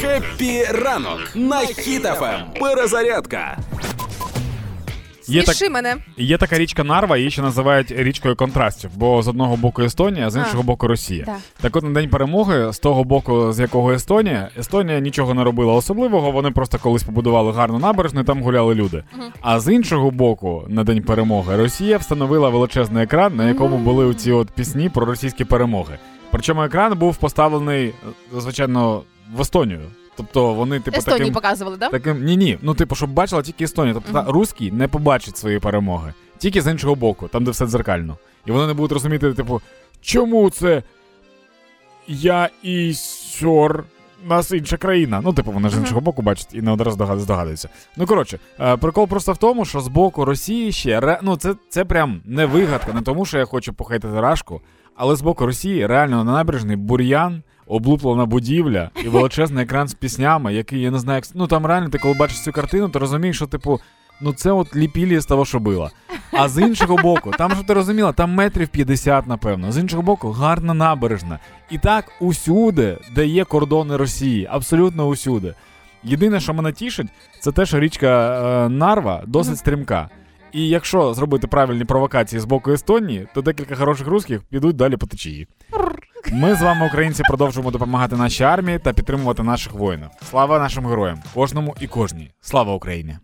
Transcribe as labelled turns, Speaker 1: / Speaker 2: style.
Speaker 1: Хеппі ранок на Хіт FM. Перезарядка.
Speaker 2: Є, так,
Speaker 3: Сміши мене.
Speaker 2: є така річка Нарва, її ще називають річкою контрастів, бо з одного боку Естонія, а з іншого
Speaker 3: А.
Speaker 2: боку Росія.
Speaker 3: Так.
Speaker 2: Так от на день перемоги, з того боку, з якого Естонія, Естонія нічого не робила особливого, вони просто колись побудували гарну набережну і там гуляли люди. А з іншого боку, на день перемоги, Росія встановила величезний екран, на якому були ці от пісні про російські перемоги. Причому екран був поставлений, звичайно, в Естонію. Тобто вони, типу,
Speaker 3: Естонії
Speaker 2: таким,
Speaker 3: показували, да?
Speaker 2: таким. Ні, ні. Ну, типу, щоб бачила тільки Естонія. Тобто та, руський не побачить свої перемоги. Тільки з іншого боку, там, де все дзеркально. І вони не будуть розуміти, типу, чому це я і сьор. Нас інша країна. Ну, типу, вони ж з іншого боку бачать і не одразу здогад- здогадуються. Ну, коротше, е, прикол просто в тому, що з боку Росії ще ну, це, це прям не вигадка, не тому, що я хочу похейтити Рашку, але з боку Росії реально на набережний бур'ян, облуплена будівля і величезний екран з піснями, який я не знаю, як. Ну там реально ти коли бачиш цю картину, то розумієш, що типу. Ну, це от ліпілі з того, що було. А з іншого боку, там що ти розуміла, там метрів 50, напевно. З іншого боку, гарна набережна. І так усюди, де є кордони Росії, абсолютно усюди. Єдине, що мене тішить, це те, що річка е, Нарва досить стрімка. І якщо зробити правильні провокації з боку Естонії, то декілька хороших русських підуть далі по течії. Ми з вами, українці, продовжуємо допомагати нашій армії та підтримувати наших воїнів. Слава нашим героям, кожному і кожній. Слава Україні!